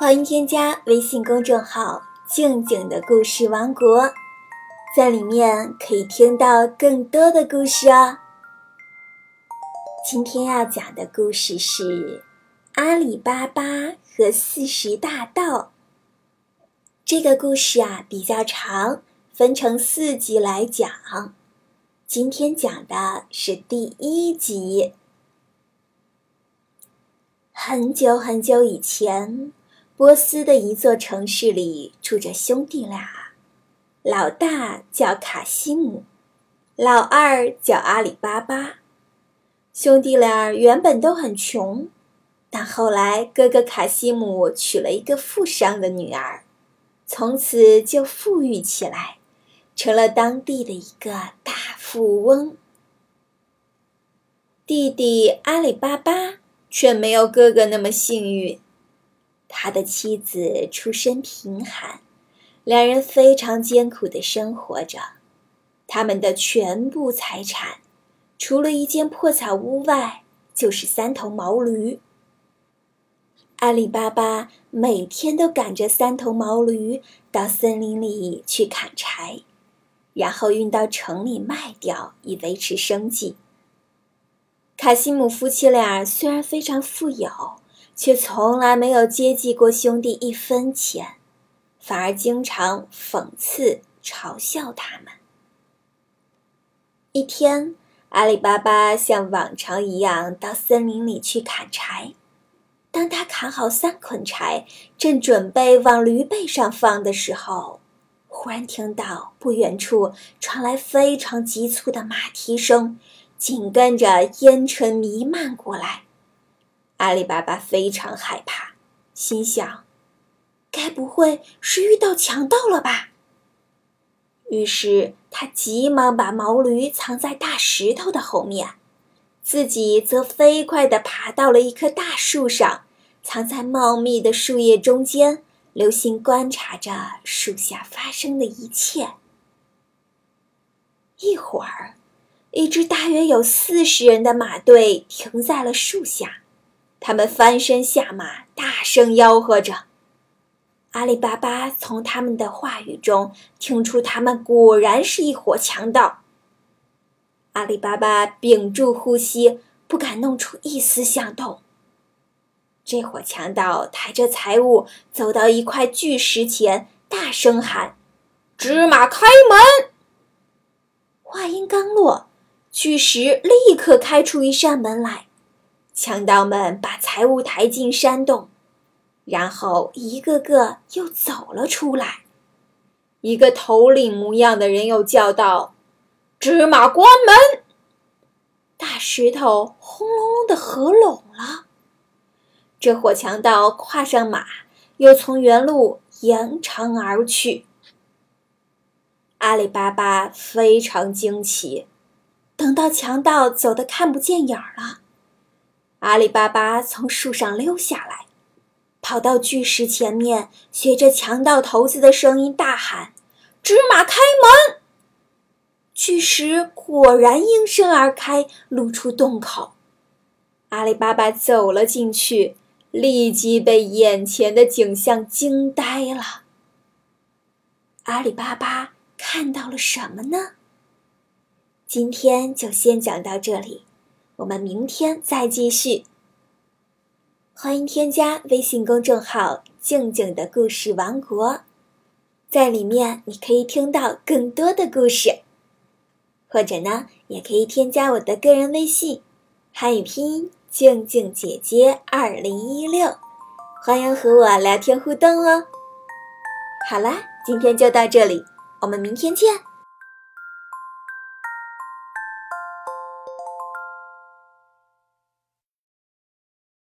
欢迎添加微信公众号“静静的故事王国”，在里面可以听到更多的故事哦。今天要讲的故事是《阿里巴巴和四十大盗》。这个故事啊比较长，分成四集来讲。今天讲的是第一集。很久很久以前，波斯的一座城市里住着兄弟俩，老大叫卡西姆，老二叫阿里巴巴。兄弟俩原本都很穷，但后来哥哥卡西姆娶了一个富商的女儿，从此就富裕起来，成了当地的一个大富翁。弟弟阿里巴巴。却没有哥哥那么幸运，他的妻子出身贫寒，两人非常艰苦的生活着。他们的全部财产，除了一间破草屋外，就是三头毛驴。阿里巴巴每天都赶着三头毛驴到森林里去砍柴，然后运到城里卖掉，以维持生计。卡西姆夫妻俩虽然非常富有，却从来没有接济过兄弟一分钱，反而经常讽刺嘲笑他们。一天，阿里巴巴像往常一样到森林里去砍柴。当他砍好三捆柴，正准备往驴背上放的时候，忽然听到不远处传来非常急促的马蹄声。紧跟着烟尘弥漫过来，阿里巴巴非常害怕，心想：“该不会是遇到强盗了吧？”于是他急忙把毛驴藏在大石头的后面，自己则飞快地爬到了一棵大树上，藏在茂密的树叶中间，留心观察着树下发生的一切。一会儿。一支大约有四十人的马队停在了树下，他们翻身下马，大声吆喝着。阿里巴巴从他们的话语中听出，他们果然是一伙强盗。阿里巴巴屏住呼吸，不敢弄出一丝响动。这伙强盗抬着财物走到一块巨石前，大声喊：“芝麻开门！”话音刚落。巨石立刻开出一扇门来，强盗们把财物抬进山洞，然后一个个又走了出来。一个头领模样的人又叫道：“芝麻关门！”大石头轰隆隆的合拢了。这伙强盗跨上马，又从原路扬长而去。阿里巴巴非常惊奇。等到强盗走得看不见影儿了，阿里巴巴从树上溜下来，跑到巨石前面，学着强盗头子的声音大喊：“芝麻开门！”巨石果然应声而开，露出洞口。阿里巴巴走了进去，立即被眼前的景象惊呆了。阿里巴巴看到了什么呢？今天就先讲到这里，我们明天再继续。欢迎添加微信公众号“静静的故事王国”，在里面你可以听到更多的故事，或者呢，也可以添加我的个人微信，汉语拼音“静静姐姐二零一六”，欢迎和我聊天互动哦。好啦，今天就到这里，我们明天见。